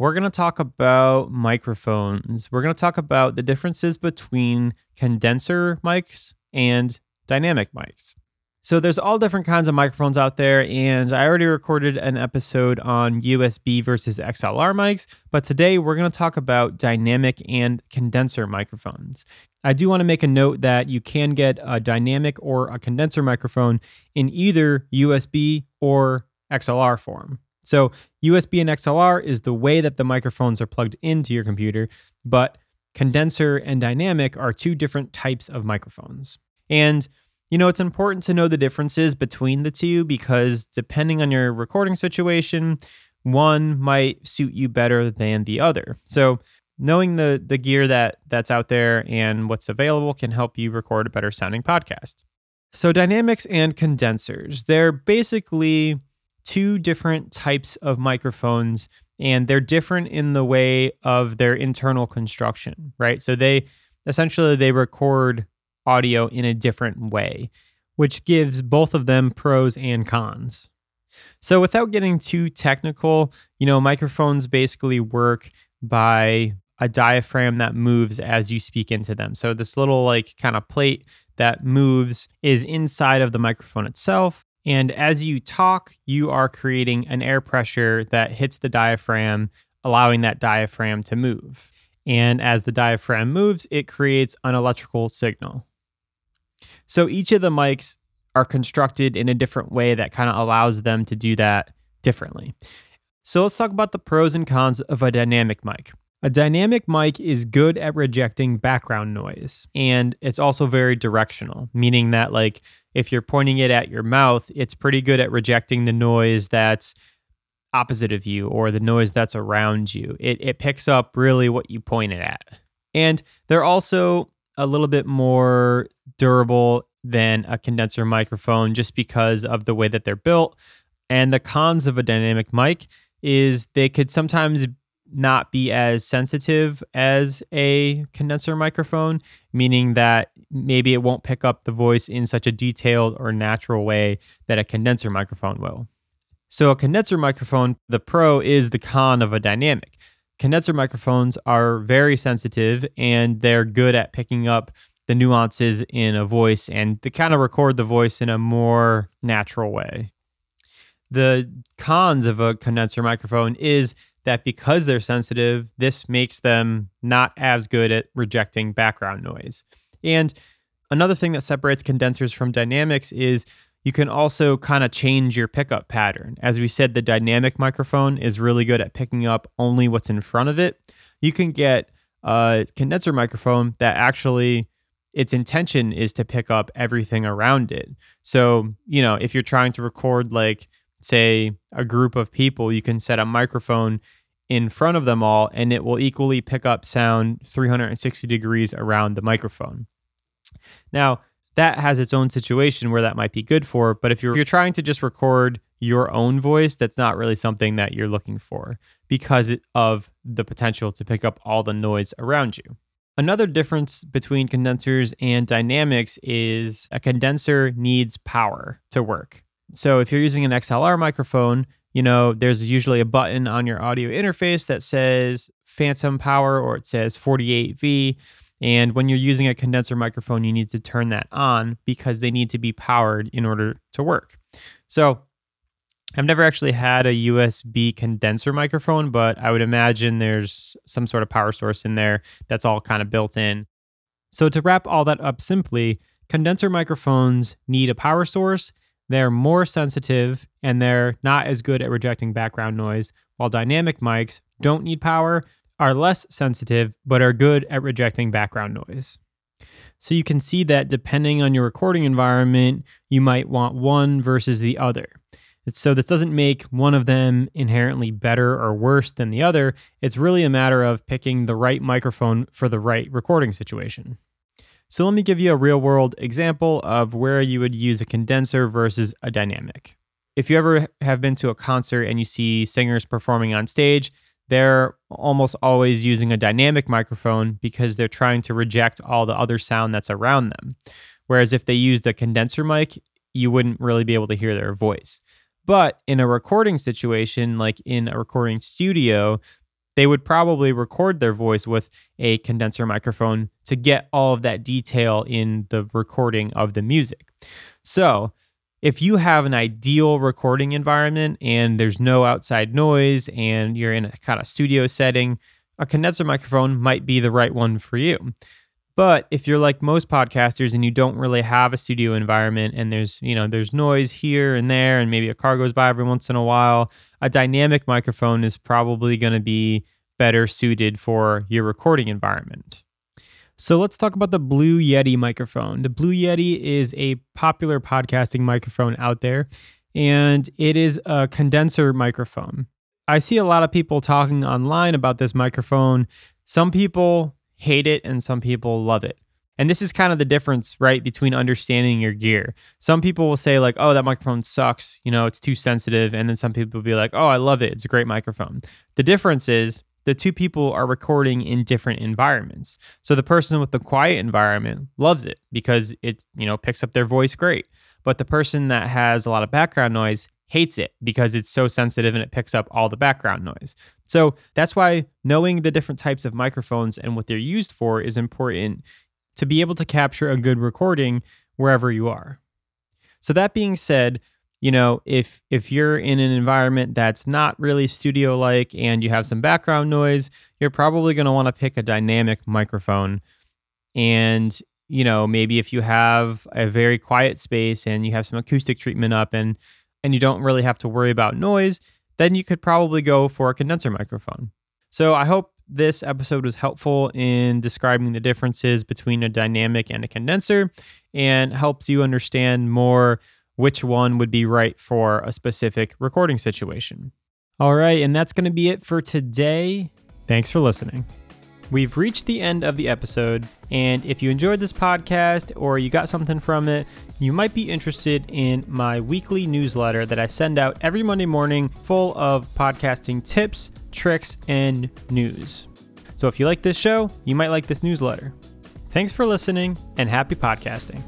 we're going to talk about microphones. We're going to talk about the differences between condenser mics and dynamic mics. So there's all different kinds of microphones out there and I already recorded an episode on USB versus XLR mics, but today we're going to talk about dynamic and condenser microphones. I do want to make a note that you can get a dynamic or a condenser microphone in either USB or XLR form. So, USB and XLR is the way that the microphones are plugged into your computer, but condenser and dynamic are two different types of microphones. And you know, it's important to know the differences between the two because depending on your recording situation, one might suit you better than the other. So, knowing the the gear that that's out there and what's available can help you record a better sounding podcast. So, dynamics and condensers, they're basically two different types of microphones and they're different in the way of their internal construction, right? So they essentially they record audio in a different way, which gives both of them pros and cons. So without getting too technical, you know, microphones basically work by a diaphragm that moves as you speak into them. So this little like kind of plate that moves is inside of the microphone itself and as you talk, you are creating an air pressure that hits the diaphragm, allowing that diaphragm to move. And as the diaphragm moves, it creates an electrical signal. So each of the mics are constructed in a different way that kind of allows them to do that differently. So let's talk about the pros and cons of a dynamic mic. A dynamic mic is good at rejecting background noise, and it's also very directional, meaning that, like, if you're pointing it at your mouth, it's pretty good at rejecting the noise that's opposite of you or the noise that's around you. It, it picks up really what you point it at. And they're also a little bit more durable than a condenser microphone just because of the way that they're built. And the cons of a dynamic mic is they could sometimes not be as sensitive as a condenser microphone, meaning that maybe it won't pick up the voice in such a detailed or natural way that a condenser microphone will. So, a condenser microphone, the pro is the con of a dynamic. Condenser microphones are very sensitive and they're good at picking up the nuances in a voice and they kind of record the voice in a more natural way. The cons of a condenser microphone is that because they're sensitive, this makes them not as good at rejecting background noise. And another thing that separates condensers from dynamics is you can also kind of change your pickup pattern. As we said, the dynamic microphone is really good at picking up only what's in front of it. You can get a condenser microphone that actually its intention is to pick up everything around it. So, you know, if you're trying to record like say a group of people, you can set a microphone in front of them all and it will equally pick up sound 360 degrees around the microphone. Now, that has its own situation where that might be good for, but if you're, if you're trying to just record your own voice, that's not really something that you're looking for because of the potential to pick up all the noise around you. Another difference between condensers and dynamics is a condenser needs power to work. So if you're using an XLR microphone, you know, there's usually a button on your audio interface that says phantom power or it says 48V. And when you're using a condenser microphone, you need to turn that on because they need to be powered in order to work. So I've never actually had a USB condenser microphone, but I would imagine there's some sort of power source in there that's all kind of built in. So to wrap all that up simply, condenser microphones need a power source they're more sensitive and they're not as good at rejecting background noise, while dynamic mics don't need power, are less sensitive, but are good at rejecting background noise. So you can see that depending on your recording environment, you might want one versus the other. So, this doesn't make one of them inherently better or worse than the other. It's really a matter of picking the right microphone for the right recording situation. So, let me give you a real world example of where you would use a condenser versus a dynamic. If you ever have been to a concert and you see singers performing on stage, they're almost always using a dynamic microphone because they're trying to reject all the other sound that's around them. Whereas if they used a condenser mic, you wouldn't really be able to hear their voice. But in a recording situation, like in a recording studio, they would probably record their voice with a condenser microphone to get all of that detail in the recording of the music. So, if you have an ideal recording environment and there's no outside noise and you're in a kind of studio setting, a condenser microphone might be the right one for you. But if you're like most podcasters and you don't really have a studio environment and there's, you know, there's noise here and there and maybe a car goes by every once in a while, a dynamic microphone is probably going to be better suited for your recording environment. So let's talk about the Blue Yeti microphone. The Blue Yeti is a popular podcasting microphone out there, and it is a condenser microphone. I see a lot of people talking online about this microphone. Some people hate it and some people love it. And this is kind of the difference, right, between understanding your gear. Some people will say, like, oh, that microphone sucks, you know, it's too sensitive. And then some people will be like, oh, I love it, it's a great microphone. The difference is the two people are recording in different environments. So the person with the quiet environment loves it because it, you know, picks up their voice great. But the person that has a lot of background noise hates it because it's so sensitive and it picks up all the background noise. So that's why knowing the different types of microphones and what they're used for is important to be able to capture a good recording wherever you are. So that being said, you know if if you're in an environment that's not really studio like and you have some background noise you're probably going to want to pick a dynamic microphone and you know maybe if you have a very quiet space and you have some acoustic treatment up and and you don't really have to worry about noise then you could probably go for a condenser microphone so i hope this episode was helpful in describing the differences between a dynamic and a condenser and helps you understand more which one would be right for a specific recording situation. All right, and that's going to be it for today. Thanks for listening. We've reached the end of the episode, and if you enjoyed this podcast or you got something from it, you might be interested in my weekly newsletter that I send out every Monday morning full of podcasting tips, tricks, and news. So if you like this show, you might like this newsletter. Thanks for listening and happy podcasting.